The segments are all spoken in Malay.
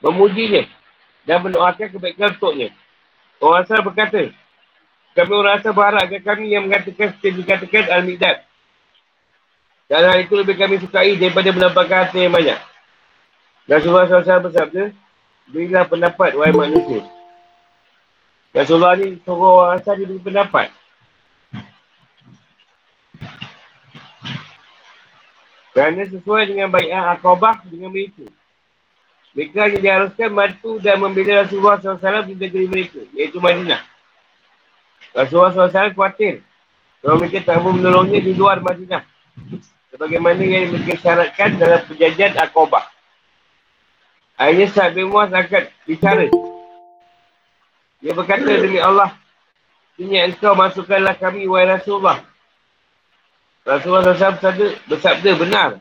memujinya dan mendoakan kebaikan untuknya. Orang asal berkata, kami orang asal berharap agar kami yang mengatakan seperti dikatakan Al-Miqdad. Dan hal itu lebih kami sukai daripada mendapatkan harta yang banyak. Rasulullah SAW bersabda, berilah pendapat, wahai manusia. Rasulullah ni suruh orang asal dia beri pendapat. Kerana sesuai dengan baikah akobah dengan mereka. Mereka hanya diharuskan bantu dan membela Rasulullah SAW di negeri mereka, iaitu Madinah. Rasulullah SAW khawatir kalau mereka tak mahu menolongnya di luar Madinah. Sebagaimana yang mereka syaratkan dalam perjanjian Akobah. Akhirnya saat bin Muaz akan bicara. Dia berkata demi Allah, ini engkau masukkanlah kami, wahai Rasulullah. Rasulullah SAW bersabda benar.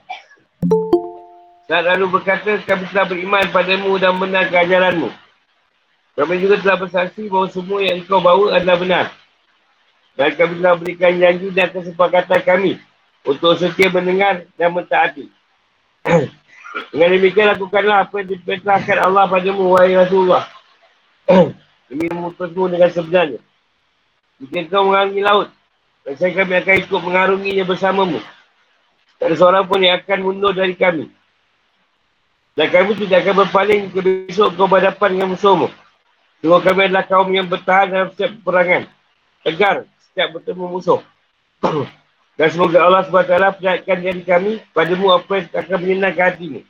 Saat lalu berkata, kami telah beriman padamu dan benar keajaranmu. Kami juga telah bersaksi bahawa semua yang engkau bawa adalah benar. Dan kami telah berikan janji dan kesepakatan kami untuk setia mendengar dan mentaati. Dengan demikian lakukanlah apa yang diperintahkan Allah padamu, wahai Rasulullah. Demi memutusmu dengan sebenarnya. Jika kau mengarungi laut, saya kami akan ikut mengarunginya bersamamu. Tak ada seorang pun yang akan mundur dari kami. Dan kami tidak akan berpaling ke besok kau berhadapan dengan musuhmu. Semua kami adalah kaum yang bertahan dalam setiap peperangan. Tegar setiap bertemu musuh. Dan semoga Allah SWT percayakan diri kami padamu apa yang akan menyenangkan hatimu.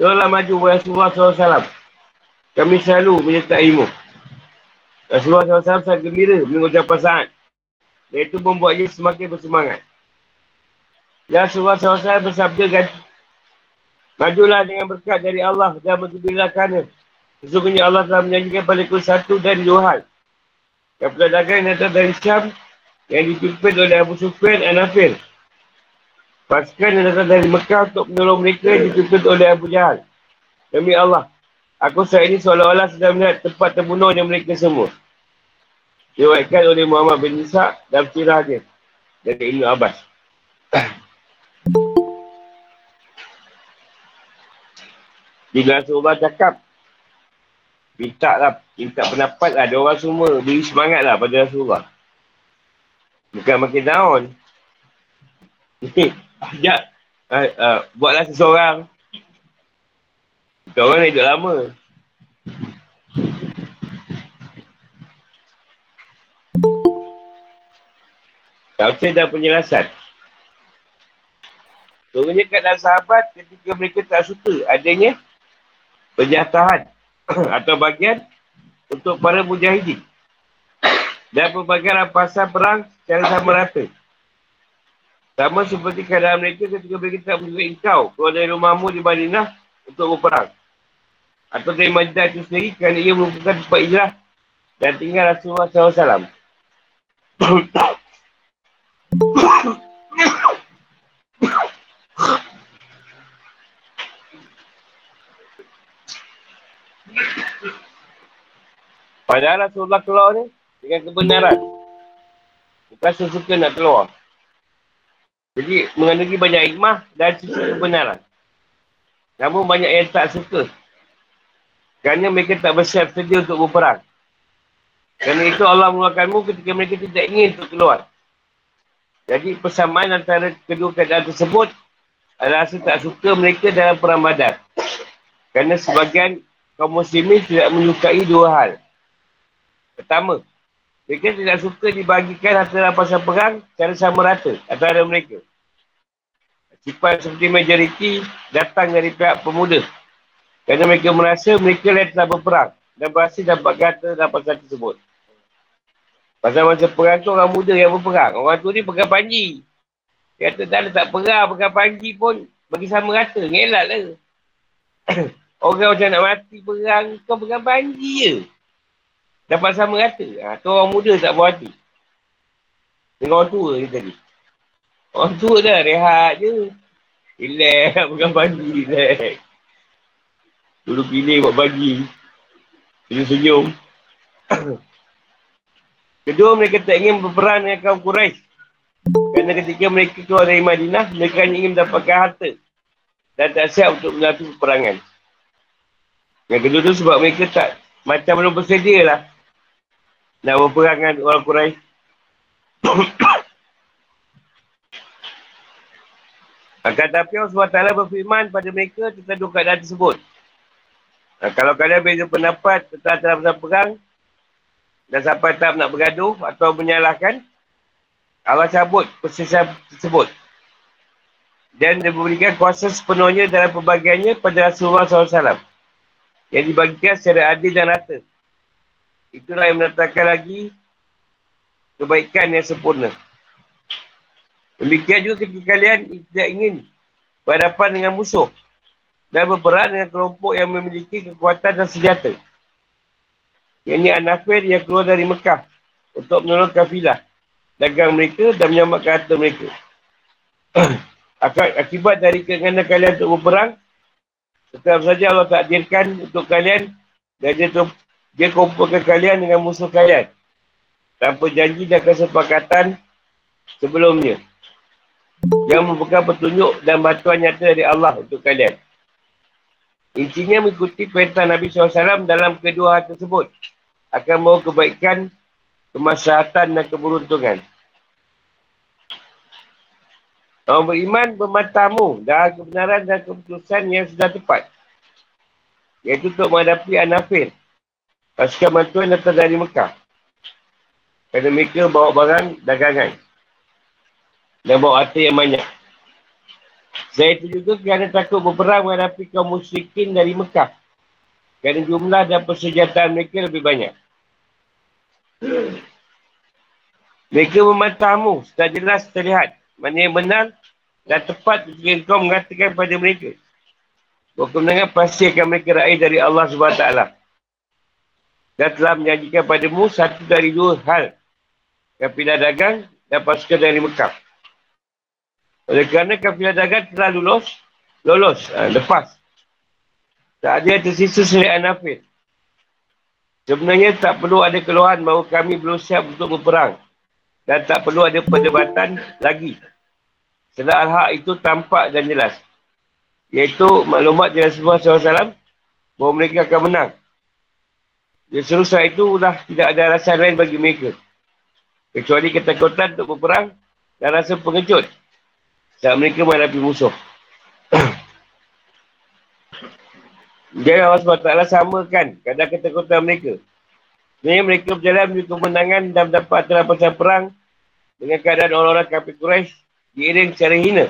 Tolonglah maju Rasulullah SAW. Kami selalu menyertaimu. Rasulullah SAW sangat gembira mengucapkan saat. Dan itu membuatnya semakin bersemangat. Dan Rasulullah SAW bersabda Majulah dengan berkat dari Allah dan bergembirakannya. Sesungguhnya Allah telah menjanjikan pada ku satu dan hal. Yang perdagangan yang datang dari Syam yang dipimpin oleh Abu Sufyan dan Nafir. Pasukan yang datang dari Mekah untuk menolong mereka dipimpin oleh Abu Jahal. Demi Allah, aku saat ini seolah-olah sedang melihat tempat terbunuhnya mereka semua. Diwakilkan oleh Muhammad bin Isa dan sirah dia. Dari Ibn Abbas. Bila Rasulullah cakap, minta lah, minta pendapat lah. Dia orang semua beri semangat lah pada Rasulullah. Bukan makin down. Sekejap. Uh, uh, buatlah seseorang. Kita orang dah hidup lama. Tafsir dan penjelasan. Sebenarnya kat dalam sahabat ketika mereka tak suka adanya penjahatan atau bagian untuk para mujahidin. Dan pembagian rampasan perang secara sama rata. Sama seperti keadaan mereka ketika mereka tak menunjuk engkau keluar dari rumahmu di Madinah untuk berperang. Atau dari Madinah itu sendiri kerana ia merupakan tempat hijrah dan tinggal Rasulullah SAW. Padahal Rasulullah keluar ni dengan kebenaran. Bukan sesuka nak keluar. Jadi mengandungi banyak hikmah dan sisi kebenaran. Namun banyak yang tak suka. Kerana mereka tak bersiap sedia untuk berperang. Kerana itu Allah mengeluarkanmu ketika mereka tidak ingin untuk keluar. Jadi persamaan antara kedua keadaan tersebut adalah rasa tak suka mereka dalam perang badar. Kerana sebagian kaum muslimin tidak menyukai dua hal. Pertama, mereka tidak suka dibagikan harta rampasan perang secara sama rata antara mereka. Sifat seperti majoriti datang dari pihak pemuda. Kerana mereka merasa mereka lain telah berperang dan berhasil dapat harta rampasan tersebut. Pasal masa perang tu orang muda yang berperang. Orang tu ni pegang panji. Dia kata tak ada tak perang, pegang panji pun bagi sama rata. Ngelak lah. Orang macam nak mati perang, kau perang banji je. Dapat sama rata. Ha, tu orang muda tak buat hati. Dengan orang tua je tadi. Orang tua dah rehat je. Relax, pegang bagi. Relax. Dulu pilih buat bagi. Senyum-senyum. Kedua, mereka tak ingin berperang dengan kaum Quraisy. Kerana ketika mereka keluar dari Madinah, mereka hanya ingin mendapatkan harta. Dan tak siap untuk menyatu peperangan. Yang kedua tu sebab mereka tak macam belum bersedia lah. Nak berperang dengan orang Quraisy. Akan tapi Allah SWT berfirman pada mereka tentang dua keadaan tersebut. Nah, kalau kalian beza pendapat tentang dalam perang, dan sampai tak nak bergaduh atau menyalahkan, Allah cabut persisian tersebut. Dan dia memberikan kuasa sepenuhnya dalam pembagiannya pada Rasulullah SAW. Yang dibagikan secara adil dan rata. Itulah yang menetapkan lagi kebaikan yang sempurna. Demikian juga ketika kalian tidak ingin berhadapan dengan musuh dan berperang dengan kelompok yang memiliki kekuatan dan senjata. Yang ini Anafir yang keluar dari Mekah untuk menolong kafilah dagang mereka dan menyelamatkan harta mereka. Akibat dari keinginan kalian untuk berperang, tetap saja Allah takdirkan untuk kalian dan dia, dia kumpulkan kalian dengan musuh kalian tanpa janji dan kesepakatan sebelumnya yang merupakan petunjuk dan bantuan nyata dari Allah untuk kalian. Intinya mengikuti perintah Nabi SAW dalam kedua hal tersebut akan membawa kebaikan, kemaslahatan dan keberuntungan. Orang beriman bermatamu dalam kebenaran dan keputusan yang sudah tepat. Iaitu untuk menghadapi Anafir. Pasukan bantuan datang dari Mekah. Kerana mereka bawa barang dagangan. Dan bawa harta yang banyak. Saya itu juga kerana takut berperang menghadapi kaum musyrikin dari Mekah. Kerana jumlah dan persenjataan mereka lebih banyak. Mereka memantahmu setelah jelas terlihat. Mana yang benar dan tepat ketika kau mengatakan pada mereka. Bahawa kemenangan pasti akan mereka raih dari Allah SWT. Dan telah menjanjikan padamu satu dari dua hal. Kapilah dagang dan pasukan dari Mekah. Oleh kerana kapilah dagang telah lulus, lolos, ha, lepas. Tak ada yang tersisa selain Anafid. Sebenarnya tak perlu ada keluhan bahawa kami belum siap untuk berperang. Dan tak perlu ada perdebatan lagi. Setelah hak itu tampak dan jelas. Iaitu maklumat dari Rasulullah SAW bahawa mereka akan menang. Dan seterusnya itu dah tidak ada rasa lain bagi mereka. Kecuali ketakutan untuk berperang dan rasa pengejut saat mereka menghadapi musuh. Jadi Allah SWT samakan kadang ketakutan mereka. Sebenarnya mereka berjalan menuju kemenangan dan mendapat dalam pasal perang dengan keadaan orang-orang kafir Quraisy diiring secara hina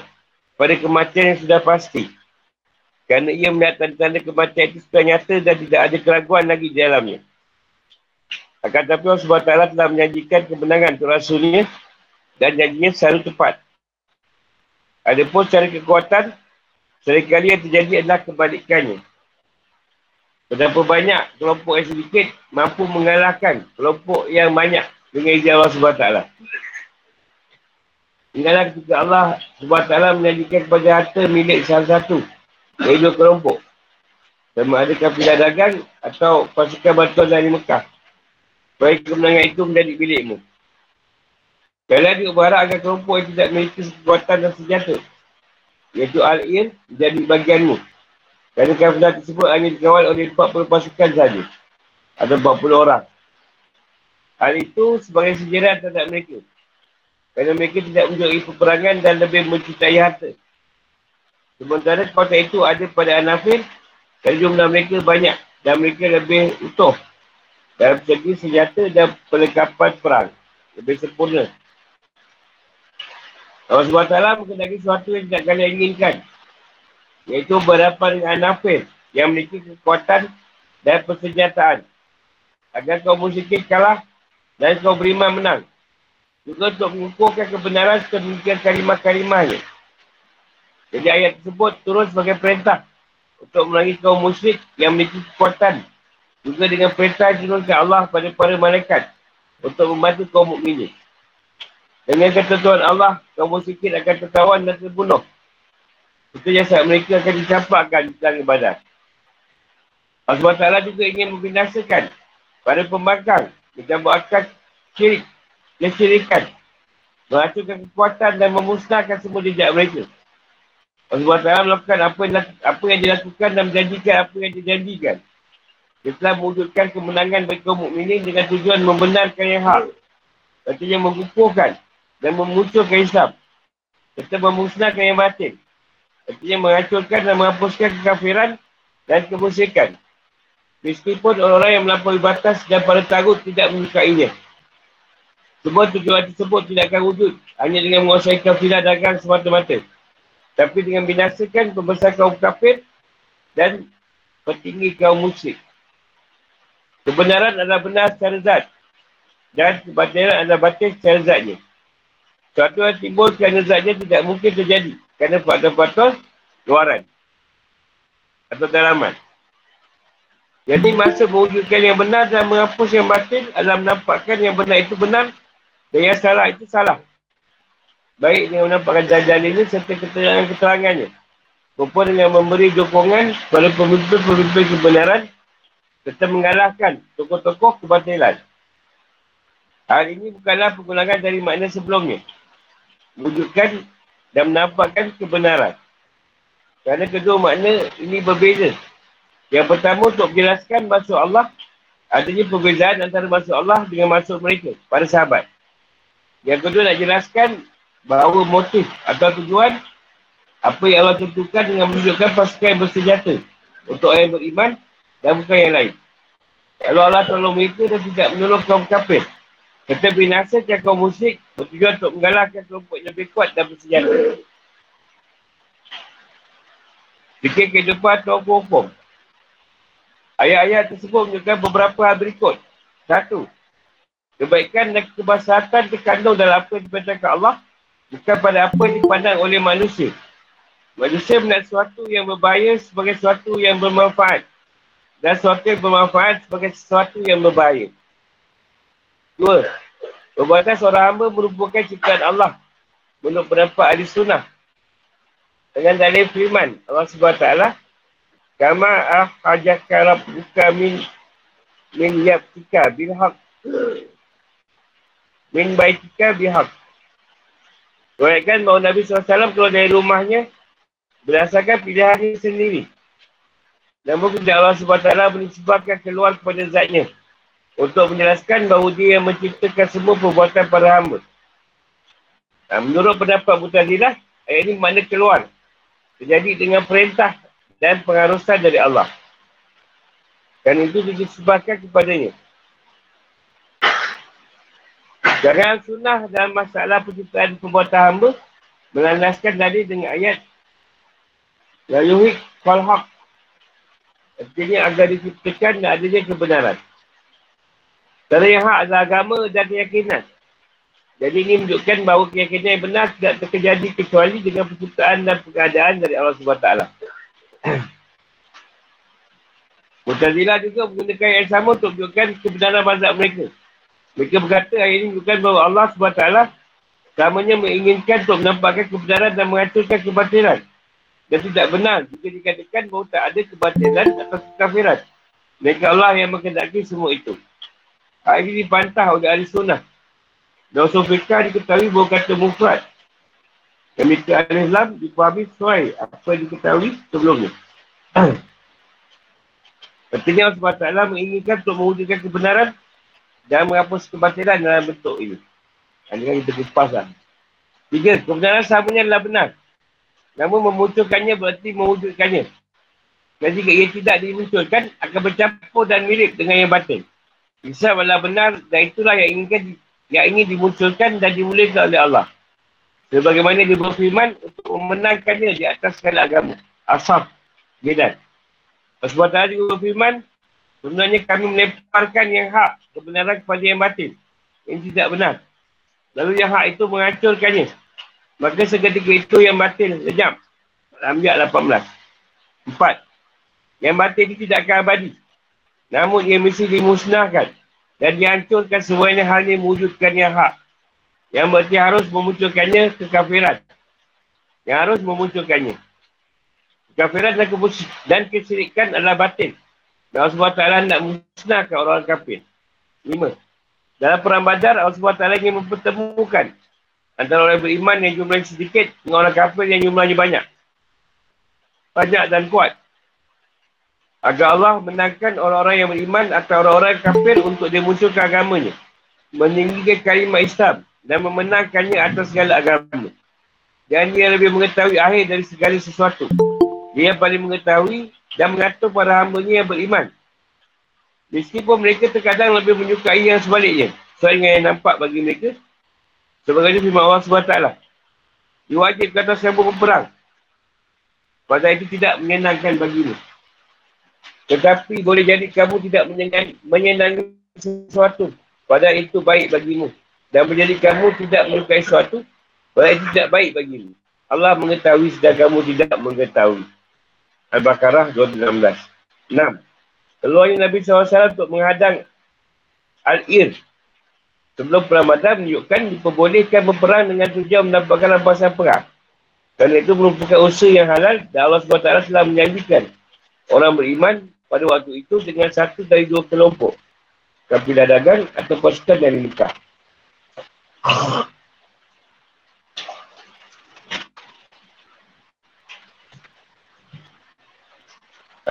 pada kematian yang sudah pasti. Kerana ia melihat tanda-tanda kematian itu sudah nyata dan tidak ada keraguan lagi di dalamnya. Akan tetapi Allah SWT telah menjanjikan kemenangan untuk Rasulnya dan janjinya selalu tepat. Adapun secara kekuatan, seringkali yang terjadi adalah kebalikannya. Betapa banyak kelompok yang sedikit mampu mengalahkan kelompok yang banyak dengan izin Allah SWT. Ingatlah ketika Allah SWT menjadikan kepada harta milik salah satu dari dua kelompok. Sama ada kafilah dagang atau pasukan bantuan dari Mekah. Baik kemenangan itu menjadi milikmu. Kalian juga berharap agar kelompok yang tidak memiliki kekuatan dan senjata. Iaitu Al-Ir menjadi bagianmu. Kerana kafilah tersebut hanya dikawal oleh 40 pasukan saja. Ada 40 orang. Hal itu sebagai sejarah terhadap mereka. Kerana mereka tidak menjauhi peperangan dan lebih mencintai harta. Sementara kota itu ada pada Anafir, dan jumlah mereka banyak dan mereka lebih utuh dalam segi senjata dan perlengkapan perang. Lebih sempurna. Allah SWT mengenai sesuatu yang tidak kalian inginkan. Iaitu berhadapan dengan Anafir yang memiliki kekuatan dan persenjataan. Agar kau musyrik kalah dan kau beriman menang. Juga untuk mengukuhkan kebenaran sedemikian kalimah-kalimahnya. Jadi ayat tersebut turun sebagai perintah untuk melangi kaum musyrik yang memiliki kekuatan juga dengan perintah diturunkan Allah pada para malaikat untuk membantu kaum mukminin. Dengan ketentuan Allah, kaum musyrikin akan tertawan dan terbunuh. Itu jasad mereka akan dicampakkan di tangan badan. Allah Ta'ala juga ingin membinasakan pada pembangkang, mencabut akal syirik, kesyirikan, menghancurkan kekuatan dan memusnahkan semua jejak mereka. Allah Ta'ala melakukan apa yang, apa yang dilakukan dan menjanjikan apa yang dijanjikan. Dia telah mewujudkan kemenangan bagi kaum mukminin dengan tujuan membenarkan yang hak. Artinya mengukuhkan dan memunculkan Islam. Serta memusnahkan yang batin. Artinya menghancurkan dan menghapuskan kekafiran dan kemusikan. Meskipun orang-orang yang melampaui batas dan para tagut tidak menyukainya. Semua tujuan tersebut tidak akan wujud hanya dengan menguasai kafilah dagang semata-mata. Tapi dengan binasakan pembesar kaum kafir dan petinggi kaum musyrik. Kebenaran adalah benar secara zat. Dan kebatilan adalah batin secara zatnya. Suatu yang timbul kerana zatnya tidak mungkin terjadi. Kerana faktor-faktor luaran. Atau dalaman. Jadi masa mewujudkan yang benar dan menghapus yang batin adalah menampakkan yang benar itu benar dan yang salah itu salah. Baik dengan menampakkan jalan ini serta keterangan-keterangannya. Maupun dengan memberi dukungan kepada pemimpin-pemimpin kebenaran serta mengalahkan tokoh-tokoh kebatilan. Hal ini bukanlah pengulangan dari makna sebelumnya. Wujudkan dan menampakkan kebenaran. Kerana kedua makna ini berbeza. Yang pertama untuk menjelaskan masuk Allah, adanya perbezaan antara masuk Allah dengan masuk mereka, para sahabat. Yang kedua nak jelaskan bahawa motif atau tujuan apa yang Allah tentukan dengan menunjukkan pasukan yang bersenjata untuk orang yang beriman dan bukan yang lain. Kalau Allah tolong mereka dan tidak menolong kaum kafir. Kata binasa yang kaum musyrik bertujuan untuk mengalahkan kelompok yang lebih kuat dan bersenjata. Fikir kehidupan atau hukum. Ayat-ayat tersebut menunjukkan beberapa hal berikut. Satu. Kebaikan dan kebasahatan terkandung dalam apa yang diperintahkan Allah bukan pada apa yang dipandang oleh manusia. Manusia melihat sesuatu yang berbahaya sebagai sesuatu yang bermanfaat dan sesuatu yang bermanfaat sebagai sesuatu yang berbahaya. Dua, perbuatan seorang hamba merupakan ciptaan Allah menurut pendapat ahli sunnah. Dengan dalil firman Allah SWT, Kama ahajaka rabbuka min min yabtika bilhaq min baitika bihaq. Kewaikan bahawa Nabi SAW keluar dari rumahnya berdasarkan pilihannya sendiri. Namun tidak Allah SWT menisbahkan keluar kepada zatnya untuk menjelaskan bahawa dia yang menciptakan semua perbuatan para hamba. Nah, menurut pendapat Mutazilah, ayat ini makna keluar. Terjadi dengan perintah dan pengharusan dari Allah. Dan itu disebabkan kepadanya. Jangan sunnah dalam masalah penciptaan perbuatan hamba melandaskan tadi dengan ayat La yuhik falhaq Artinya agar diciptakan dan adanya kebenaran. Cara yang hak adalah agama dan keyakinan. Jadi ini menunjukkan bahawa keyakinan yang benar tidak terjadi kecuali dengan penciptaan dan pengadaan dari Allah SWT. Mutazilah juga menggunakan yang sama untuk menunjukkan kebenaran mazhab mereka. Mereka berkata ayat ini menunjukkan bahawa Allah SWT selamanya menginginkan untuk menampakkan kebenaran dan menghancurkan kebatilan. Dan tidak benar jika dikatakan bahawa tak ada kebatilan atau kekafiran. Mereka Allah yang mengendaki semua itu. Hal ini dipantah oleh ahli sunnah. Dan usul fiqah diketahui bahawa kata mufrad. Dan mereka ahli Islam dipahami sesuai apa yang diketahui sebelumnya. Artinya Allah SWT menginginkan untuk mewujudkan kebenaran dan menghapus kebatilan dalam bentuk ini. Ini kita kupas lah. Tiga, kebenaran samanya adalah benar. Namun memunculkannya berarti mewujudkannya. Dan jika ia tidak dimunculkan, akan bercampur dan mirip dengan yang batin. Bisa adalah benar dan itulah yang inginkan yang ingin dimunculkan dan dimulihkan oleh Allah. Sebagaimana dia berfirman untuk memenangkannya di atas segala agama. Asaf. Gedan. Sebab tadi dia berfirman, sebenarnya kami melemparkan yang hak kebenaran kepada yang batin. Yang tidak benar. Lalu yang hak itu menghancurkannya. Maka seketika itu yang batil, sejam. Ambil 18. Empat. Yang batin itu tidak akan abadi. Namun ia mesti dimusnahkan. Dan dihancurkan semuanya hanya mewujudkan yang hak. Yang berarti harus memunculkannya kekafiran. Yang harus memunculkannya. Kekafiran dan, dan kesirikan adalah batin. Dan Allah SWT nak musnahkan orang-orang kafir. Lima. Dalam perang badar, Allah SWT ingin mempertemukan antara orang beriman yang jumlahnya sedikit dengan orang kafir yang jumlahnya banyak. Banyak dan kuat. Agar Allah menangkan orang-orang yang beriman atau orang-orang kafir untuk dimunculkan agamanya. Meninggikan kalimat Islam dan memenangkannya atas segala agama. Dan dia lebih mengetahui akhir dari segala sesuatu. Dia paling mengetahui dan mengatur para hambanya yang beriman. Meskipun mereka terkadang lebih menyukai yang sebaliknya. Dengan yang nampak bagi mereka. Sebagai firman Allah SWT. Diwajib kata siapa berperang. Pada itu tidak menyenangkan bagimu. Tetapi boleh jadi kamu tidak menyenangi sesuatu. Padahal itu baik bagimu. Dan menjadi kamu tidak menyukai sesuatu. Padahal itu tidak baik bagimu. Allah mengetahui sedang kamu tidak mengetahui. Al-Baqarah 216. 6. Keluarnya Nabi SAW untuk menghadang Al-Ir. Sebelum perang Badar menunjukkan diperbolehkan berperang dengan tujuan mendapatkan rampasan perang. Kerana itu merupakan usaha yang halal dan Allah SWT telah menjanjikan orang beriman pada waktu itu dengan satu dari dua kelompok. Kapilah dagang atau pasukan dari Mekah.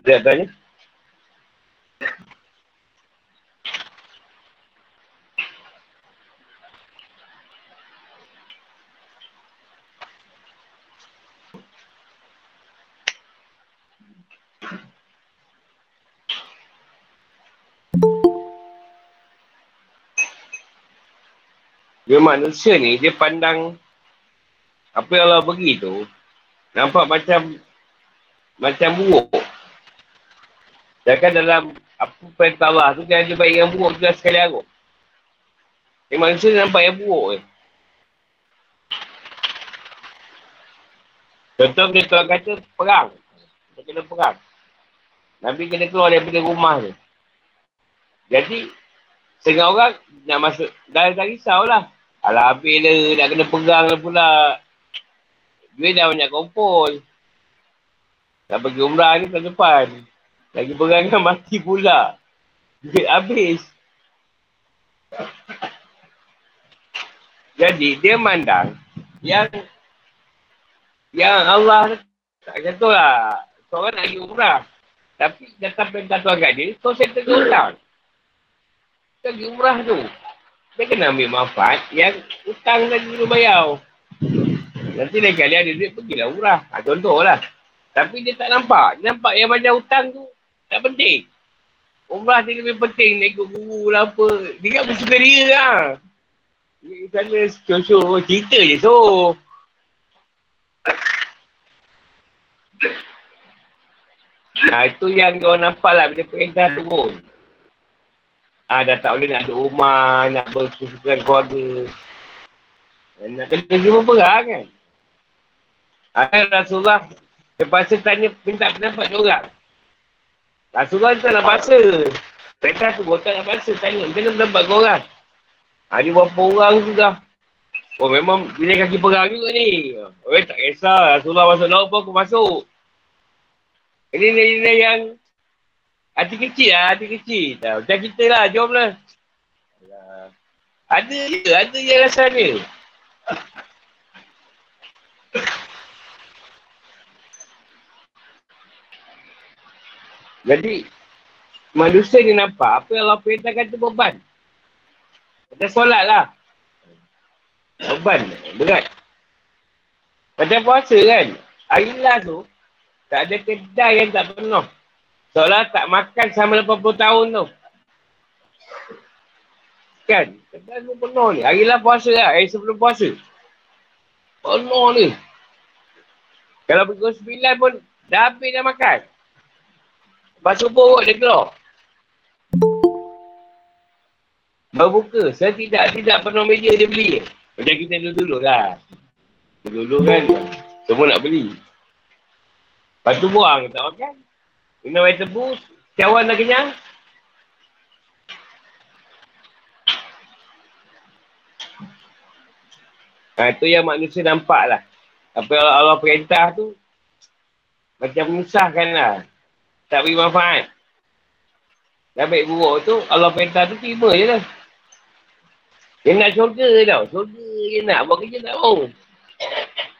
Ada yang tanya? Dia manusia ni, dia pandang apa yang Allah bagi tu, nampak macam macam buruk. Sedangkan dalam apa perintah Allah tu, dia ada baik yang buruk juga sekali arut. Dia manusia nampak yang buruk je. Contoh dia tuan kata perang. Dia kena perang. Nabi kena keluar daripada rumah dia. Jadi, setengah orang nak masuk, dah, dah risau lah. Alah habis lah, nak kena pegang lah pula. Duit dah banyak kumpul. Nak pergi umrah ni tahun depan. Lagi pegang kan mati pula. Duit habis. Jadi dia mandang yang yang Allah tak tu lah. Seorang nak pergi umrah. Tapi datang perintah tuan kat dia, kau settle ke hutang. Pergi umrah tu. Dia kena ambil manfaat yang hutang tadi dulu bayar. Nanti lain kali ada duit, pergilah murah. Ha, contohlah. Tapi dia tak nampak. Dia nampak yang macam hutang tu tak penting. Umrah dia lebih penting nak ikut guru lah apa. Dia kan bersuka dia lah. Dia sana show cerita je so. Nah itu yang kau nampak lah bila perintah turun. Ah, dah tak boleh nak duduk rumah, nak bersusukan keluarga. Nak kena jumpa perang kan? Ah, Rasulullah terpaksa tanya, minta pendapat orang. Rasulullah tak nak paksa. Mereka tu tak nak paksa tanya, kena pendapat kau orang. Ah, dia berapa orang tu dah. Oh memang bila kaki perang juga ni. Oh tak kisah, Rasulullah masuk laut pun aku masuk. Ini ni, yang Hati kecil lah, hati kecil. Dah, macam kita lah, jom lah. Ada je, ada je rasa dia. Jadi, manusia ni nampak apa yang Allah perintahkan tu beban. Macam solat lah. Beban, berat. Macam puasa kan, hari lah tu, tak ada kedai yang tak penuh. Seolah tak makan sama 80 tahun tu. Kan? Kedai pun penuh ni. Hari lah puasa lah. Hari sebelum puasa. Penuh ni. Kalau pukul 9 pun dah habis dah makan. Lepas subuh kot dia keluar. Baru buka. Saya tidak tidak penuh meja dia beli. Macam kita dulu-dulu lah. Dulu-dulu kan semua nak beli. Lepas tu buang tak makan. Minum air tebu, cawan dah kenyang. Ha, itu yang manusia nampak lah. Apa yang Allah, perintah tu, macam menyusahkan lah. Tak beri manfaat. Dah baik buruk tu, Allah perintah tu terima je lah. Dia nak syurga tau. Syurga dia nak. Buat kerja tak mau.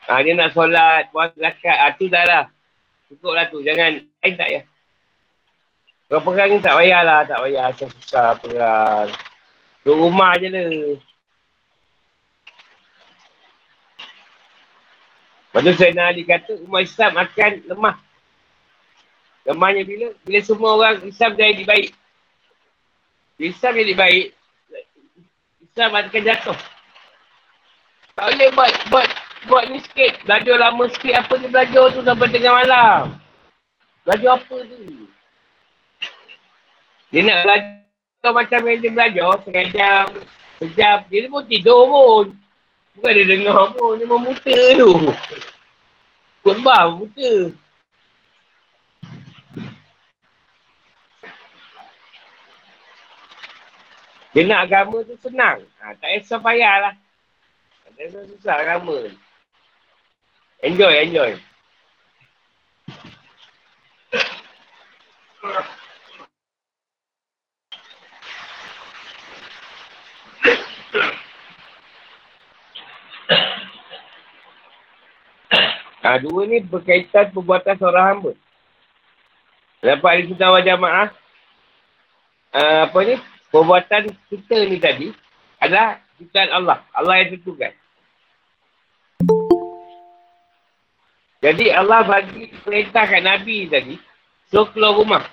Ha, dia nak solat, buat zakat. Ha, tu dah lah. Cukup lah tu. Jangan, lain tak ya. Kalau perang ni tak payahlah. Tak payah. Susah perang. Duduk rumah je lah. Lepas tu Sayyidina Ali kata, umat Islam akan lemah. Lemahnya bila? Bila semua orang Islam jadi baik. Islam jadi baik, Islam akan jatuh. Tak boleh buat, buat, buat ni sikit. Belajar lama sikit apa dia belajar tu sampai tengah malam. Belajar apa tu? Dia nak belajar macam yang dia belajar, setengah jam, sejam. Dia pun tidur pun. Bukan dia dengar pun, dia memuta tu. Khutbah memuta. Dia nak agama tu senang. Ha, tak payah payah lah. Tak payah susah agama. Enjoy, enjoy. Ha, dua ni berkaitan perbuatan seorang hamba. Dapat hari sunnah wal jamaah. Uh, apa ni? Perbuatan kita ni tadi adalah ciptaan Allah. Allah yang tentukan. Jadi Allah bagi perintah kat Nabi tadi. So keluar rumah.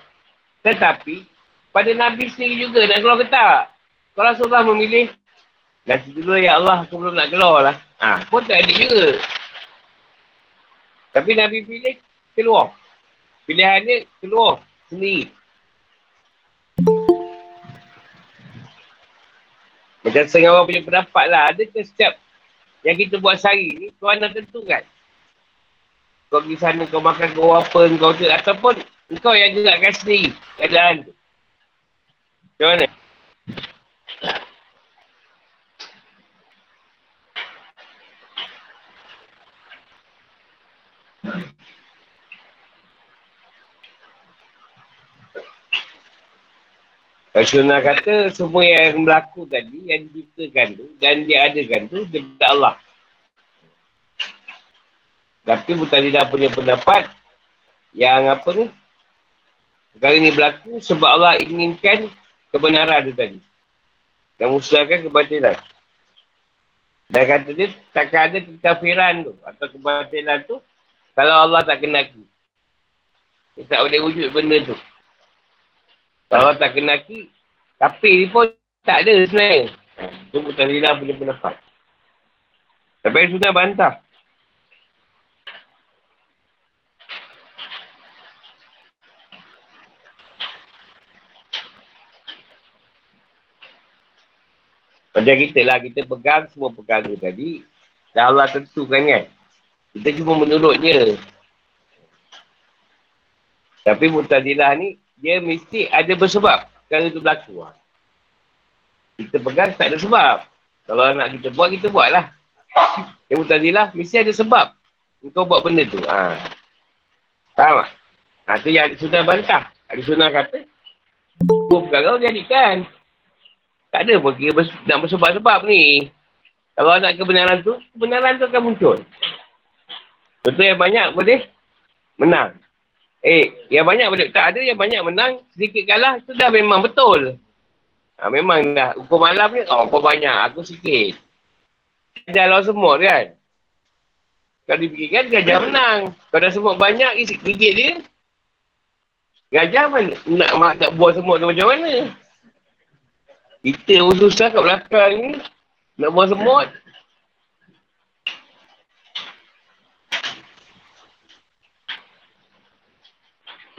Tetapi pada Nabi sendiri juga nak keluar ke tak? Kalau Rasulullah memilih. Nanti dulu ya Allah aku belum nak keluar lah. Ha, pun tak ada juga. Tapi Nabi pilih keluar. Pilihannya keluar sendiri. Macam setengah orang punya pendapat lah. Ada ke setiap yang kita buat sehari ni, Tuhan dah tentukan. Kau pergi sana, kau makan kau apa, kau tu. Ataupun kau yang gerakkan sendiri keadaan tu. Macam mana? Rasulullah kata semua yang berlaku tadi, yang diciptakan tu dan dia adakan tu daripada Allah. Tapi Mutalidah punya pendapat yang apa ni? Perkara ni berlaku sebab Allah inginkan kebenaran tu tadi. Dan musnahkan kebatilan. Dan kata dia takkan ada kekafiran tu atau kebatilan tu kalau Allah tak kenaki. Dia tak boleh wujud benda tu. Kalau tak kenaki, tapi ni pun tak ada sebenarnya. Itu Mutazilah punya pendapat. Tapi sudah bantah. Macam kita lah, kita pegang semua perkara tadi. Dan Allah tentukan kan. Kita cuma menurutnya. Tapi Mutazilah ni, dia mesti ada bersebab perkara itu berlaku. Kita pegang tak ada sebab. Kalau nak kita buat, kita buat lah. Yang mutazilah, mesti ada sebab. Kau buat benda tu. Ha. Faham tak? Ha, tu yang sudah bantah. Ada sunnah kata, dua perkara jadikan. Tak ada pun kira bers- nak bersebab-sebab ni. Kalau nak kebenaran tu, kebenaran tu akan muncul. Betul yang banyak boleh menang. Eh, yang banyak boleh tak ada, yang banyak menang, sedikit kalah, itu dah memang betul. Ha, memang dah, ukur malam ni, oh, kau banyak, aku sikit. Gajah lawan semut kan? Kalau dipikirkan, gajah menang. Kalau dah semut banyak, gigit dia. Gajah mana? Nak, nak, nak buah semut tu macam mana? Kita pun susah kat belakang ni. Nak buah semut.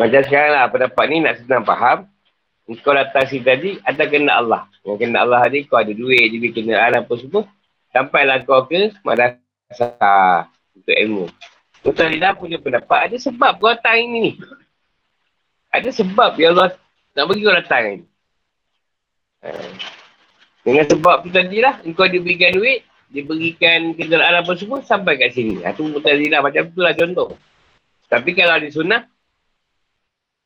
Macam sekarang lah pendapat ni nak senang faham. Kau datang sini tadi, ada kena Allah. Yang kena Allah tadi, kau ada duit, jadi kena Allah apa semua. Sampailah kau ke madrasah untuk ilmu. Untuk Lidah punya pendapat, ada sebab kau datang ini ni. Ada sebab yang Allah nak bagi kau datang ni. Ha. Dengan sebab tu tadi lah, kau diberikan duit, diberikan kenderaan apa semua, sampai kat sini. Itu ha, mutazilah macam tu lah contoh. Tapi kalau di sunnah,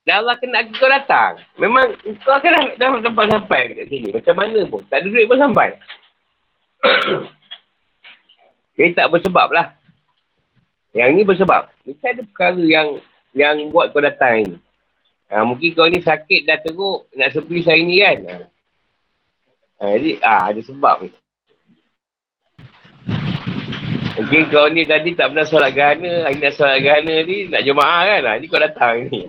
dah Allah kena kau datang. Memang kau akan dah, dah tempat sampai kat sini. Macam mana pun. Tak ada duit pun sampai. Jadi tak bersebab lah. Yang ni bersebab. Mesti ada perkara yang yang buat kau datang ni. Ha, mungkin kau ni sakit dah teruk nak sepi saya ni kan. Ha. ha jadi ha, ada sebab ni. Mungkin kau ni tadi tak pernah solat gana, hari nak solat gana ni nak jemaah kan. Ha, ni kau datang ni.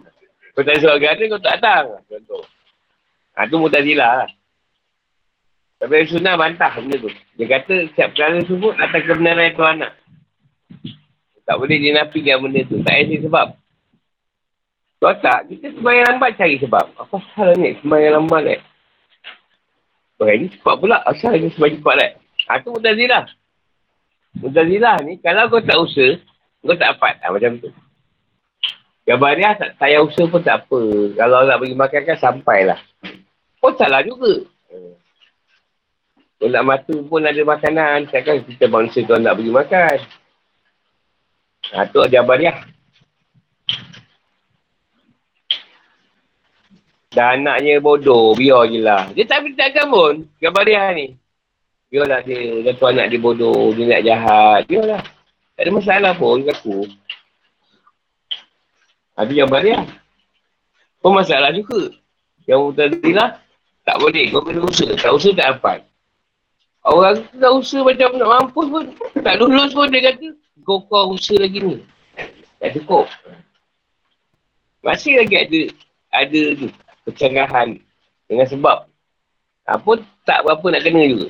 Kau tak solat gana kau tak datang. Contoh. Ha, tu mutazilah lah. Tapi sunnah bantah benda tu. Dia kata setiap perkara sebut atas kebenaran itu anak. Tak boleh dinafikan benda tu. Tak ada sebab. Kalau tak, kita sembahyang lambat cari sebab. Apa salah ni sembahyang lambat ni? Oh, ini cepat pula. Asal ni sembahyang cepat ni? Ha, tu mutazilah. Mutazilah ni, kalau kau tak usaha, kau tak dapat. Ha, macam tu. Jabariah tak payah usaha pun tak apa. Kalau nak bagi makan kan sampailah. Pun salah juga. Kalau nak mata pun ada makanan. Takkan kita bangsa kau nak bagi makan. Ha, tu Jabariah. Dan anaknya bodoh, biar je lah. Dia tak beritakan pun, dia ni. Biarlah dia, dia tu anak dia bodoh, dia nak jahat. Biarlah. Tak ada masalah pun kat aku. Habis gambar dia. Pun masalah juga. Yang tadi lah, tak boleh. Kau kena usaha. Tak usaha tak dapat. Orang tu tak usaha macam nak mampus pun. Tak lulus pun dia kata, kau kau usaha lagi ni. Tak cukup. Masih lagi ada ada tu kecanggahan dengan sebab apa tak berapa nak kena juga.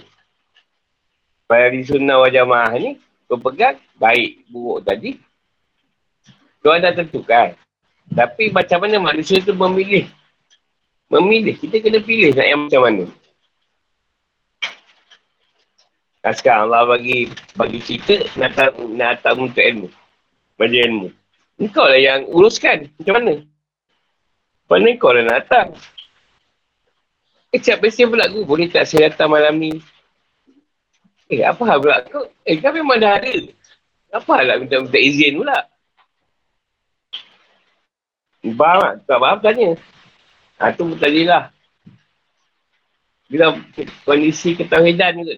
Pada di sunnah wajah jamaah ni, kau pegang baik buruk tadi. Tuan dah tentukan. Tapi macam mana manusia tu memilih. Memilih. Kita kena pilih nak yang macam mana. Nah, sekarang Allah bagi bagi kita nak tak, nak tak untuk ilmu. Bagi ilmu. Engkau lah yang uruskan. Macam mana? Mana kau dah nak datang? Eh, siap pesen pula aku. Boleh tak saya datang malam ni? Eh, apa hal pula kau? Eh, kan memang dah ada. Apa hal nak minta-minta izin pula? Faham tak? Tak faham tanya. Ha, tu pun lah. Bila kondisi ketahidan ke?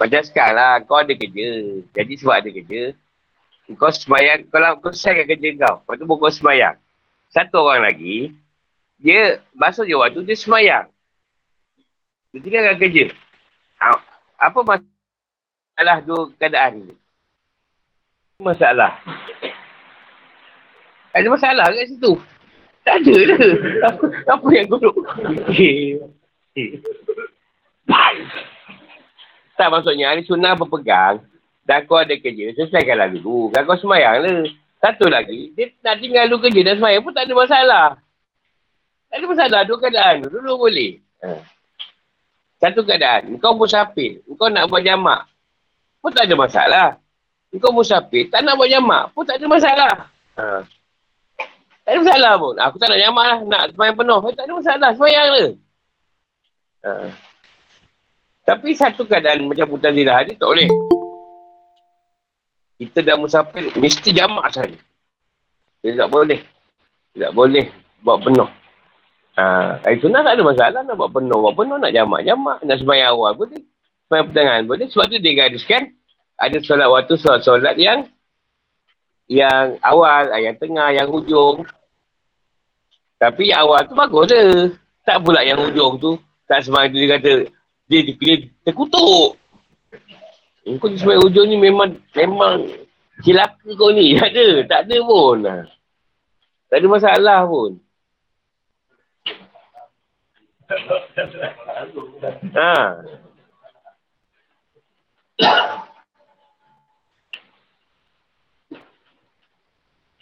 Macam sekarang lah, kau ada kerja. Jadi sebab ada kerja, kau semayang, kalau kau selesaikan kerja kau, lepas tu kau semayang. Satu orang lagi, dia basuh je waktu, dia semayang. Dia tinggalkan kerja. Apa masalah dua keadaan ni? Masalah. Ada masalah kat situ. Tak ada lah. Apa, apa yang? Okay. Tak maksudnya hari sunnah berpegang dan kau ada kerja, selesaikanlah dulu. Kan kau semayang lah. Satu lagi, dia nak tinggal dulu kerja dan semayang pun tak ada masalah. Tak ada masalah, dua keadaan. Dulu boleh. Ha. Satu keadaan, kau musafir, kau nak buat jamak, pun tak ada masalah. Kau musafir, tak nak buat jamak, pun tak ada masalah. Ha. Tak ada masalah pun. Aku tak nak jamak lah, nak semayang penuh. Tak ada masalah, semayang lah. Ha. Tapi satu keadaan macam Mutazilah ni tak boleh. Kita dah musafir, mesti jamak saja. Dia tak boleh. Tak boleh buat penuh. Ha, hari sunnah tak ada masalah nak buat penuh. Buat penuh nak jamak-jamak. Nak sembahyang awal boleh. Sembahyang pertengahan boleh. Sebab tu dia gariskan. Ada solat waktu solat-solat yang yang awal, yang tengah, yang hujung. Tapi yang awal tu bagus je. Tak pula yang hujung tu. Tak semangat dia kata, dia dipilih terkutuk. Kau di sebagai hujung ni memang memang celaka kau ni. Tak ada. Tak ada pun. Tak ada masalah pun. Ha.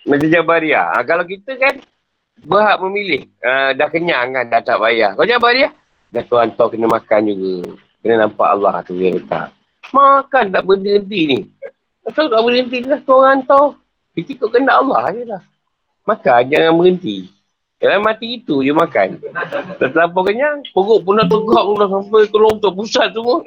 Macam Jabaria. Ha, kalau kita kan berhak memilih. Uh, dah kenyang kan, dah tak payah. Kau Jabaria? Dah tu hantar kena makan juga. Kena nampak Allah tu dia letak. Makan tak berhenti ni. Atau tak berhenti lah tu orang hantar. Kita ikut kena Allah je lah. Makan jangan berhenti. Dalam mati itu je makan. Tak terlampau kenyang. Perut pun dah tegak dah sampai ke lontok pusat semua.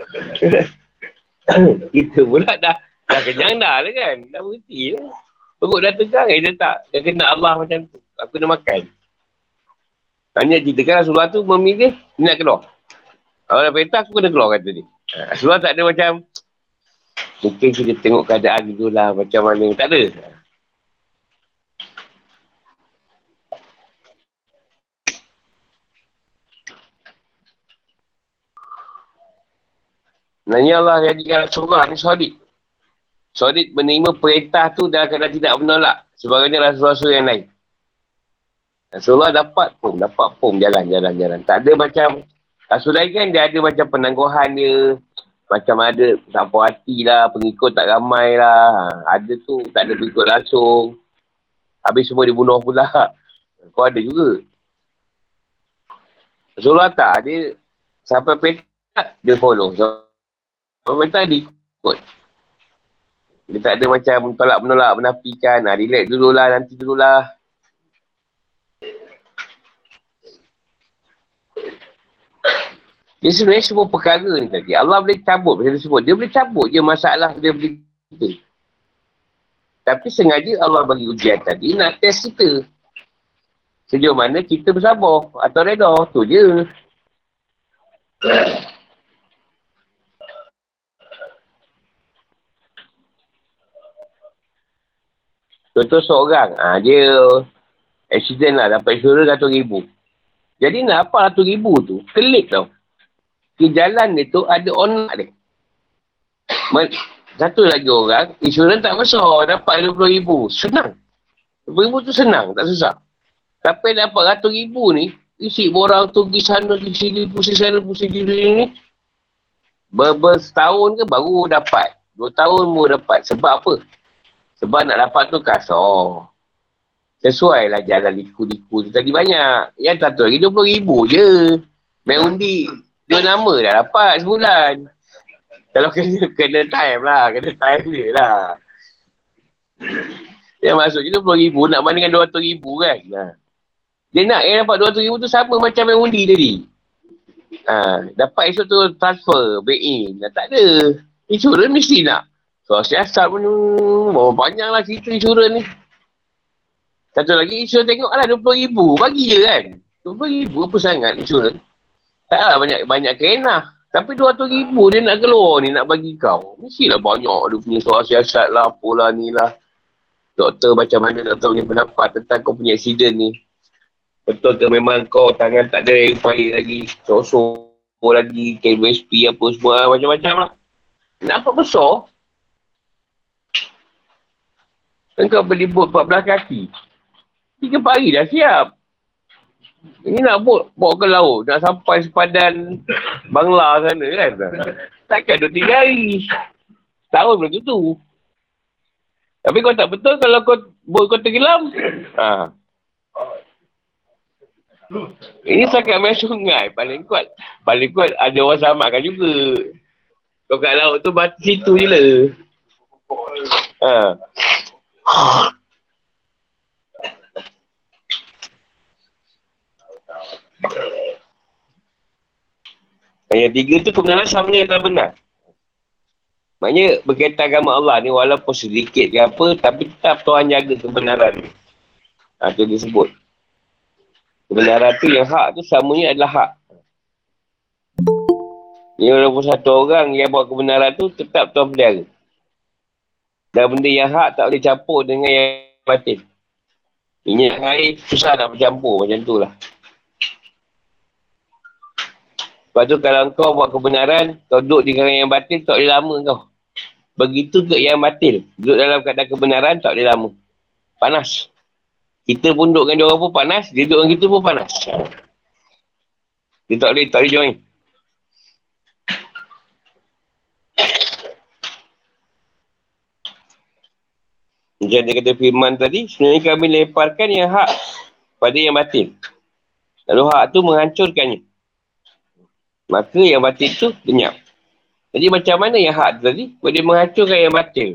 kita pula dah, dah kenyang dah lah kan. Dah berhenti lah. Perut dah tegang eh, dia tak. Dia kena Allah macam tu. Aku nak makan. Tanya cerita kan Rasulullah tu memilih dia nak keluar. Kalau dah perintah aku kena keluar kata dia. Ha, Rasulullah tak ada macam mungkin kita tengok keadaan dulu lah macam mana. Tak ada. Nanya Allah jadikan Rasulullah ni Saudi. Saudi menerima perintah tu dan kadang tidak menolak. Sebagainya Rasul-Rasul yang lain. Rasulullah dapat pun, dapat pun jalan, jalan, jalan. Tak ada macam, Rasul lain kan dia ada macam penangguhan dia. Macam ada tak puas hati lah, pengikut tak ramai lah. Ha, ada tu, tak ada pengikut langsung. Habis semua dibunuh pula. Kau ada juga. Rasulullah tak, dia sampai petak, dia follow. So, Pemerintah dia ikut. Dia tak ada macam tolak menolak, menafikan. Ha, relax dululah, nanti dululah. Dia sebenarnya semua perkara ni tadi. Allah boleh cabut macam sebut. Dia boleh cabut je masalah dia boleh kita. Tapi sengaja Allah bagi ujian tadi nak test kita. Sejauh mana kita bersabar atau reda. Tu je. Contoh seorang, ha, dia accident lah, dapat insurans ratus ribu. Jadi nak apa ratus ribu tu? Klik tau. Di jalan dia tu ada onak dia. Men- satu lagi orang, insurans tak besar, dapat RM20,000. Senang. RM20,000 tu senang, tak susah. Tapi dapat ratus ribu ni, isi orang tu pergi sana, pergi sini, pusing sana, pusing sini ni. Ber, ber setahun ke baru dapat. Dua tahun baru dapat. Sebab apa? Sebab nak dapat tu kasar. Sesuai lah jalan liku-liku tu tadi banyak. Yang satu lagi RM20,000 je. Main undi. Dua nama dah dapat sebulan. Kalau kena, kena time lah. Kena time dia lah. Yang masuk je RM20,000 nak bandingkan RM200,000 kan. Ha. Dia nak yang dapat RM200,000 tu sama macam main undi tadi. Ha. Dapat esok tu transfer, back in. Tak ada. Insurans mesti nak. So, siasat pun oh, banyak lah cerita insurans ni. Satu lagi, insurans tengok lah RM20,000. Bagi je kan. RM20,000 apa sangat insurans. Taklah banyak banyak kena. Tapi RM200,000 dia nak keluar ni, nak bagi kau. Mestilah banyak dia punya soal siasat lah, apalah ni lah. Doktor macam mana doktor punya pendapat tentang kau punya accident ni. Betul ke memang kau tangan tak ada expiry lagi. Sosok lagi, KWSP apa semua macam-macam lah. Nampak besar, Kan kau beli bot 14 kaki. Tiga pagi dah siap. Ini nak bot, bawa ke laut. Nak sampai sepadan Bangla sana kan. Takkan dua tiga hari. Tahun belum tentu. Tapi kau tak betul kalau kau bot kau tenggelam. Ha. Ini sangat main sungai. Paling kuat. Paling kuat ada orang samakan juga. Kau kat laut tu mati situ je lah. Ha. Yang tiga tu kebenaran sama dengan yang benar. Maknanya berkaitan agama Allah ni walaupun sedikit ke apa tapi tetap Tuhan jaga kebenaran ni. Ha, tu disebut. Kebenaran tu yang hak tu samanya adalah hak. Ni walaupun satu orang yang buat kebenaran tu tetap Tuhan pelihara. Dan benda yang hak tak boleh campur dengan yang batin. Minyak dengan air susah nak bercampur macam tu lah. Lepas tu kalau kau buat kebenaran, kau duduk di yang batin, tak boleh lama kau. Begitu ke yang batin. Duduk dalam keadaan kebenaran, tak boleh lama. Panas. Kita pun duduk dengan dia orang pun panas, dia duduk dengan kita pun panas. Dia tak boleh, tak boleh join. Macam dia kata firman tadi, sebenarnya kami lemparkan yang hak pada yang batin. Lalu hak tu menghancurkannya. Maka yang batin tu lenyap. Jadi macam mana yang hak tadi boleh menghancurkan yang batil?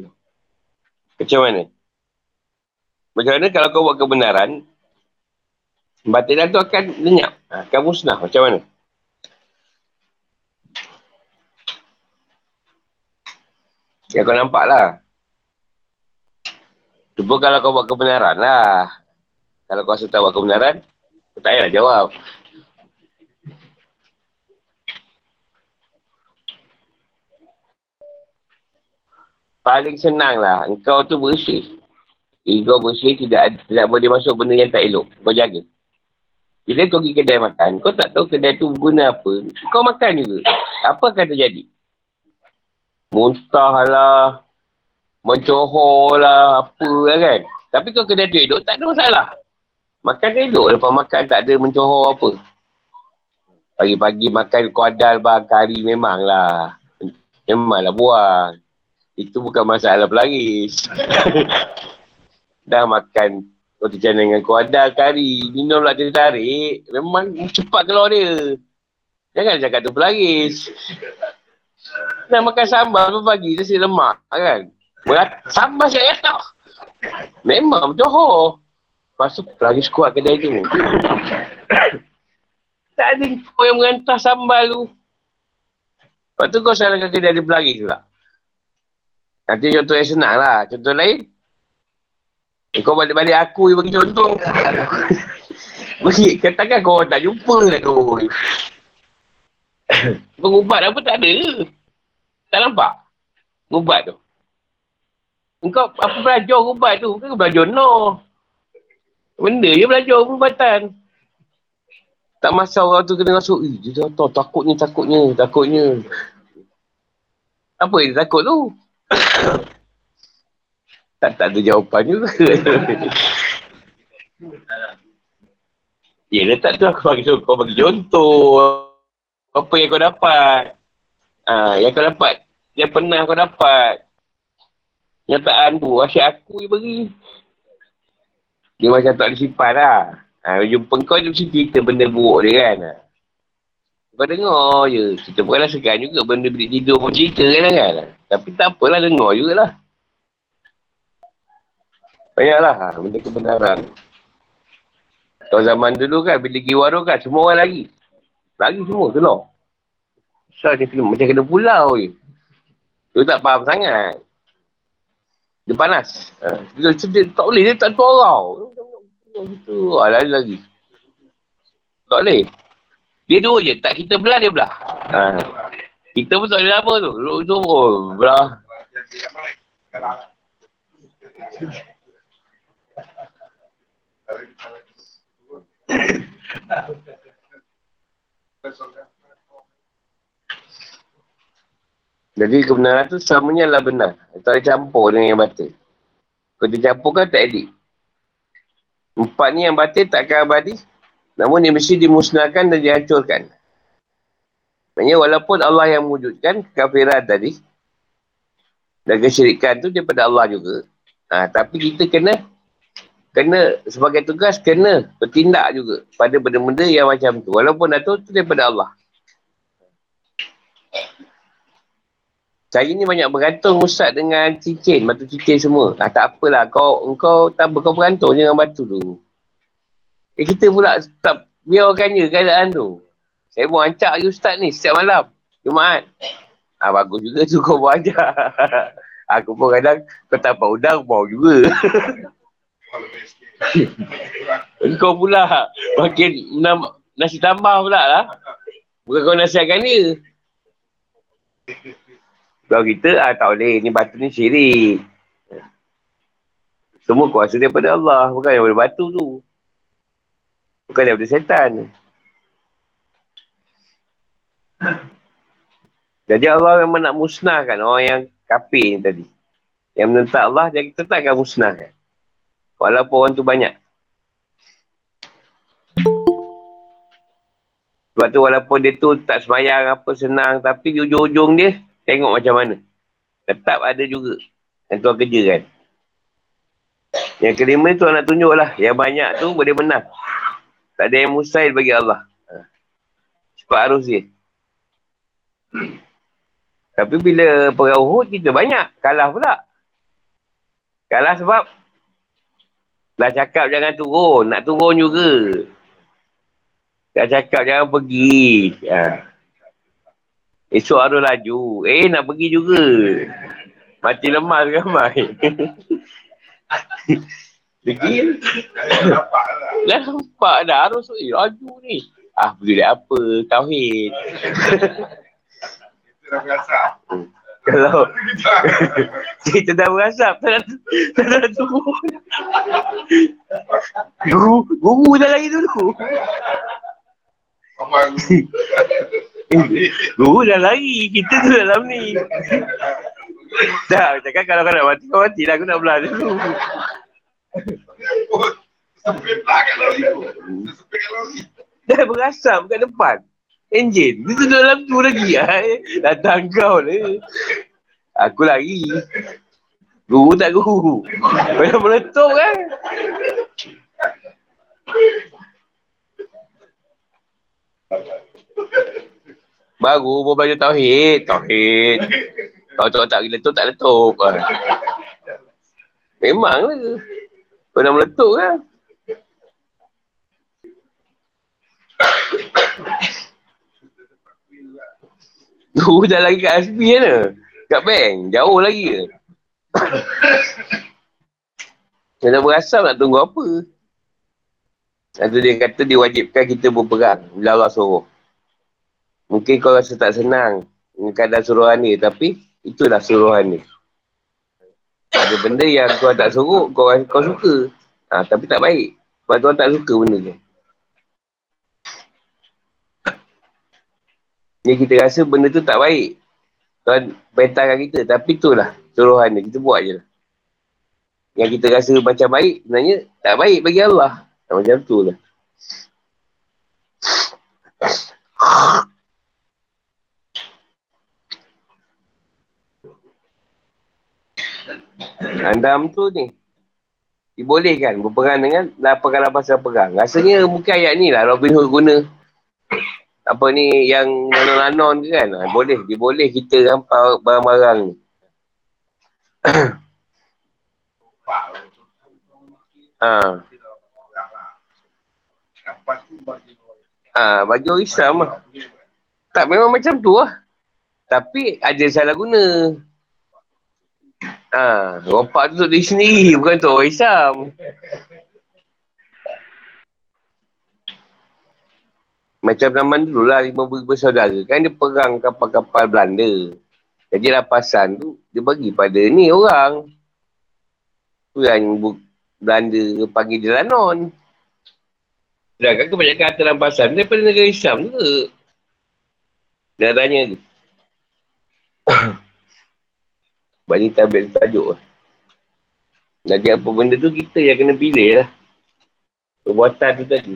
Macam mana? Macam mana kalau kau buat kebenaran, batilan tu akan lenyap, akan musnah. Macam mana? Ya kau nampak lah. Cuba kalau kau buat kebenaran lah. Kalau kau rasa tak buat kebenaran, kau tak payah jawab. Paling senang lah. Engkau tu bersih. Ego bersih tidak tidak boleh masuk benda yang tak elok. Kau jaga. Bila kau pergi kedai makan, kau tak tahu kedai tu guna apa. Kau makan juga. Apa akan terjadi? Muntah lah. Mencohor lah. Apa lah kan. Tapi kau kedai tu elok, tak ada masalah. Makan tu elok. Lepas makan tak ada mencohor apa. Pagi-pagi makan kuadal bang kari memanglah. Memanglah buang. Itu bukan masalah pelagis. dah makan roti canai dengan kuadar kari, minum lah dia tarik, memang cepat keluar dia. Jangan cakap tu pelagis. Dah makan sambal pagi, dia si lemak kan. Berat, sambal saya tak. Memang Johor. Lepas tu pelagis kuat kedai tu. tak ada kau yang mengantar sambal tu. Lepas tu kau salahkan kedai dia pelagis pula. Nanti contoh yang senang lah. Contoh lain, Eh, kau balik-balik aku yang bagi contoh. Bagi, katakan kau tak jumpa lah tu. Pengubat apa tak ada. Tak nampak? Ubat tu. Kau apa belajar ubat tu? Kau belajar no. Benda je belajar ubatan. Tak masa orang tu kena masuk. Eh, dia tahu takutnya, takutnya, takutnya. Apa yang takut tu? tak, tak ada jawapan juga. ya, dia tak tu aku bagi kau bagi contoh. Apa yang kau dapat. Ha, yang kau dapat. Yang pernah kau dapat. Nyataan tu. Asyik aku yang bagi. Dia macam tak disimpan lah. Ha, jumpa kau dia mesti cerita benda buruk dia kan. Kau dengar je. Kita bukanlah segan juga benda bilik tidur pun cerita kan. kan? Tapi tak apalah dengar jugalah. Banyaklah ha, benda kebenaran. Kalau zaman dulu kan, bila pergi warung kan, semua orang lagi. Lagi semua, dia kena, macam kena pulau je. Dia tak faham sangat. Dia panas. Ha, dia, dia, tak boleh, dia tak tahu orang. Itu, ah, lagi lagi. Tak boleh. Dia dua je, tak kita belah, dia belah. Ha. Kita pun tak boleh apa tu. Duduk tu, oh, belah. Jadi kebenaran tu semuanya adalah benar. Tak campur dengan yang batil. Kalau dicampur kan tak edit. Empat ni yang batil takkan abadi. Namun dia mesti dimusnahkan dan dihancurkan. Maksudnya walaupun Allah yang mewujudkan kekafiran tadi. Dan kesyirikan tu daripada Allah juga. Ha, tapi kita kena kena sebagai tugas kena bertindak juga pada benda-benda yang macam tu walaupun dah tu tu daripada Allah saya ni banyak bergantung Ustaz dengan cincin batu cincin semua. Ah, tak apalah kau engkau tak kau bergantung dengan batu tu. Eh kita pula tak biarkannya keadaan tu. Saya pun ancak lagi Ustaz ni setiap malam Jumaat. Ah, bagus juga tu kau buat ajar. Aku pun kadang kau tak udang mau juga. Engkau pula makin nasi tambah pula lah. Bukan kau nasihatkan dia. Kalau kita, ah, tak boleh. Ni batu ni syirik. Semua kuasa daripada Allah. Bukan daripada batu tu. Bukan daripada setan. Jadi Allah memang nak musnahkan orang yang kafir ni tadi. Yang menentang Allah, jadi kita takkan musnahkan. Walaupun orang tu banyak. Sebab tu walaupun dia tu tak semayang apa senang tapi di ujung-ujung dia tengok macam mana. Tetap ada juga yang tuan kerja kan. Yang kelima tu nak tunjuk lah. Yang banyak tu boleh menang. Tak ada yang mustahil bagi Allah. Ha. Cepat arus dia. Tapi bila perang Uhud, kita banyak. Kalah pula. Kalah sebab dah cakap jangan turun. Nak turun juga. Dah cakap jangan pergi. Ha. Esok harus laju. Eh, nak pergi juga. Mati lemas ramai. Pergi. Dah nampak dah. Harus eh, laju ni. Ah, boleh apa? Tauhid. Kita dah berasap. Kalau kita dah berasap, tak nak, tak nak turun. Guru, guru dah lagi dulu. Abang. Guru dah lari, kita tu dalam ni. Dah, cakap kalau kau nak mati, kau mati lah. Aku nak belah dulu. Dah berasap kat depan. Enjin. Dia tu dalam tu lagi. Ah, Datang kau ni. Aku lari. Guru tak guru. Banyak meletup kan. Baru pun belajar Tauhid. Tauhid. Kalau tak tak letup, tak letup. Memang lah. Nak meletup kan. Guru dah lagi kat SB kan? Kat bank. Jauh lagi ke? Dia dah berasam nak tunggu apa? Nanti dia kata dia wajibkan kita berperang. Bila Allah suruh. Mungkin kau rasa tak senang. Keadaan suruhan ni. Tapi itulah suruhan ni. Ada benda yang kau tak suruh, kau, kau suka. Ha, tapi tak baik. Sebab tuan tak suka benda tu. Ni kita rasa benda tu tak baik. Tuan perintahkan kita. Tapi itulah suruhan ni. Kita buat je lah. Yang kita rasa macam baik, sebenarnya tak baik bagi Allah. Macam tu lah. Andam tu ni. Dibolehkan berperang dengan lapangan pasal perang. Rasanya mungkin ayat ni lah Robin Hood guna. Apa ni yang lanon-lanon ke kan. Ha, boleh. Diboleh kita rampau barang-barang ni. ha. Ha, orang Islam lah. Tak memang macam tu lah. Tapi ada salah guna. Ha, rompak tu untuk diri sendiri, bukan untuk orang Islam. Macam zaman dulu lah, lima bersaudara. Kan dia perang kapal-kapal Belanda. Jadi rapasan tu, dia bagi pada ni orang. Tu yang Belanda panggil dia Lanon. Sedangkan kebanyakan harta rampasan daripada negara Islam juga. Dia tanya. Sebab ni tablet tajuk lah. Jadi apa benda tu kita yang kena pilih lah. Perbuatan tu tadi.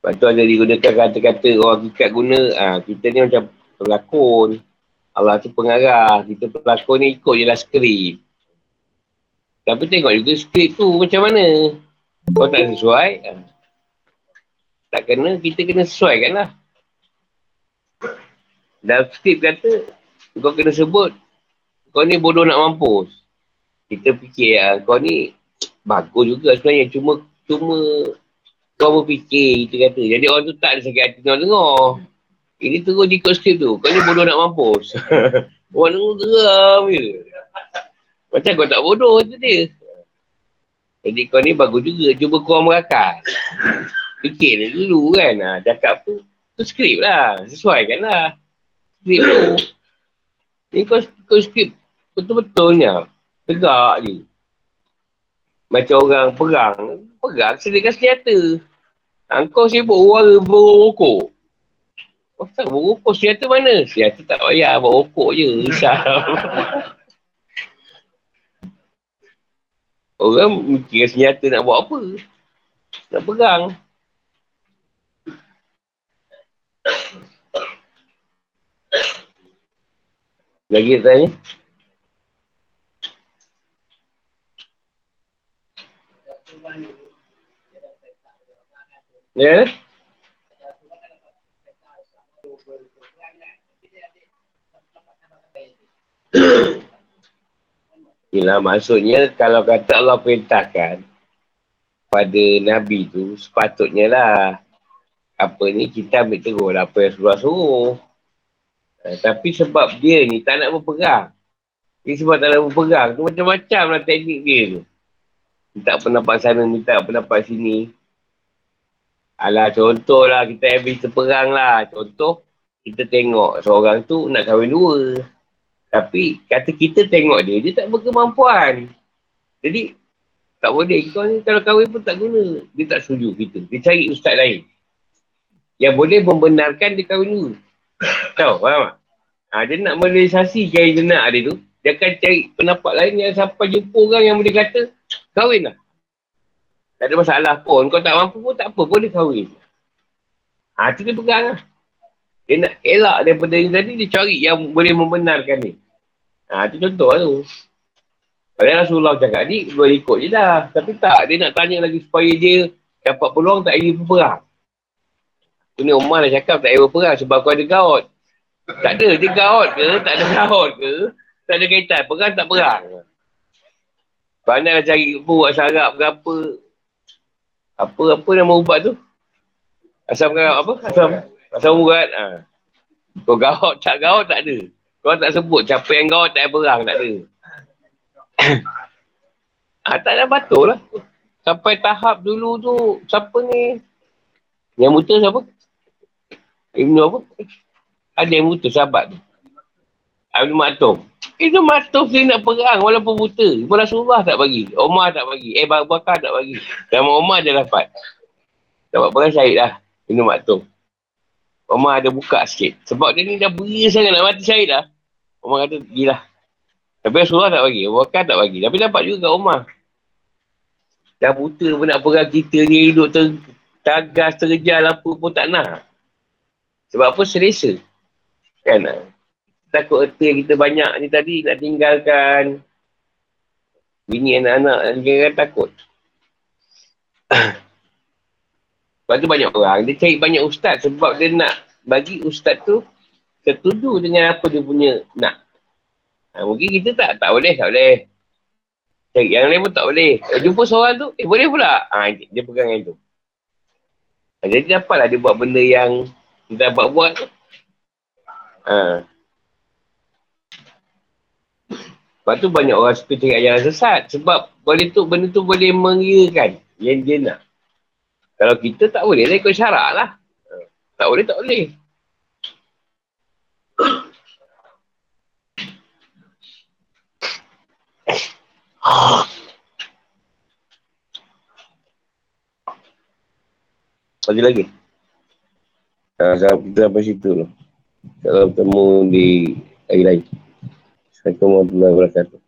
Lepas tu ada digunakan kata-kata orang kikat guna. Ha, kita ni macam pelakon. Allah tu pengarah. Kita pelakon ni ikut je lah skrip. Tapi tengok juga skrip tu macam mana. Kau tak sesuai, ah. tak kena, kita kena sesuaikan lah. Dalam skrip kata, kau kena sebut, kau ni bodoh nak mampus. Kita fikir, ah, kau ni bagus juga sebenarnya, cuma cuma kau berfikir, kita kata. Jadi orang tu tak ada sakit hati nak dengar. Ini terus ikut skrip tu, kau ni bodoh nak mampus. orang dengar geram je. Macam kau tak bodoh tu dia. Jadi kau ni bagus juga. Cuba kau merakan. Fikir dulu kan. Ha, cakap tu. Tu skrip lah. Sesuaikan lah. Skrip tu. Ni kau, kau skrip betul-betulnya. Tegak je. Macam orang perang. Perang sediakan senjata. Ha, kau sibuk warga berokok. Oh, tak berokok senjata mana? Senjata tak payah berokok je. Risau. Orang mikir senjata nak buat apa. Nak perang. Lagi tanya. Ya. Yeah. Yeah. Yelah maksudnya kalau kata Allah perintahkan pada Nabi tu sepatutnya lah apa ni kita ambil terus lah apa yang Rasulullah suruh. Uh, tapi sebab dia ni tak nak berperang. Dia sebab tak nak berperang tu macam-macam lah teknik dia tu. Minta pendapat sana, minta pendapat sini. Alah contoh lah kita habis terperang lah. Contoh kita tengok seorang tu nak kahwin dua. Tapi kata kita tengok dia, dia tak berkemampuan. Jadi tak boleh. Kau ni kalau kahwin pun tak guna. Dia tak setuju kita. Dia cari ustaz lain. Yang boleh membenarkan dia kahwin dulu. Tahu, faham tak? Ha, dia nak merealisasi gaya jenak dia tu. Dia akan cari pendapat lain yang sampai jumpa orang yang boleh kata, kahwin lah. Tak ada masalah pun. Kau tak mampu pun tak apa. Boleh kahwin. Ha, tu dia pegang lah. Dia nak elak daripada ni tadi, dia cari yang boleh membenarkan ni. Ha, tu contoh lah tu. Padahal Rasulullah cakap ni, boleh ikut je dah. Tapi tak, dia nak tanya lagi supaya dia dapat peluang tak ingin berperang. Tu ni Umar dah cakap tak payah berperang sebab kau ada gaut. Tak ada, dia gaut ke, tak ada gaut ke, tak ada kaitan, perang tak perang. Pandai cari buat sarap ke apa. Apa, apa nama ubat tu? Asam apa? Asam, asam urat. Ha. Kau gaut, tak gaut, tak ada. Kau tak sebut siapa yang gaut, tak ada perang, tak ada. ha, tak ada batul lah. Sampai tahap dulu tu, siapa ni? Yang buta siapa? Ibnu apa? Ada yang buta sahabat tu. Ibnu Maktum. Ibnu Maktum dia nak perang walaupun buta. Ibu Rasulullah tak bagi. Omar tak bagi. Eh, Bakar tak bagi. Nama Omar dia dapat. Dapat perang syahid lah. Ibnu Maktum. Omar ada buka sikit. Sebab dia ni dah beri sangat nak mati syahid lah. Omar kata, gila. Tapi Rasulullah tak bagi. Bakar tak bagi. Tapi dapat juga Omar. Dah buta pun nak perang kita ni hidup ter tagas, terjal apa pun tak nak. Sebab apa selesa. Kan? Takut erti kita banyak ni tadi nak tinggalkan bini anak-anak dia kan takut. Sebab tu banyak orang. Dia cari banyak ustaz sebab dia nak bagi ustaz tu setuju dengan apa dia punya nak. Ha, mungkin kita tak, tak boleh, tak boleh. Cari yang lain pun tak boleh. Kalau jumpa seorang tu, eh boleh pula. Ha, dia pegang yang tu. Ha, jadi dapatlah dia buat benda yang kita dapat buat tu. Ha. Sebab tu banyak orang suka cari ajaran sesat. Sebab boleh tu, benda tu boleh mengirakan yang dia nak. Kalau kita tak boleh lah ikut syarak lah. Ha. Tak boleh, tak boleh. Lagi lagi. Uh, kita sampai situ lah. Kalau bertemu di hari lain. Assalamualaikum warahmatullahi wabarakatuh.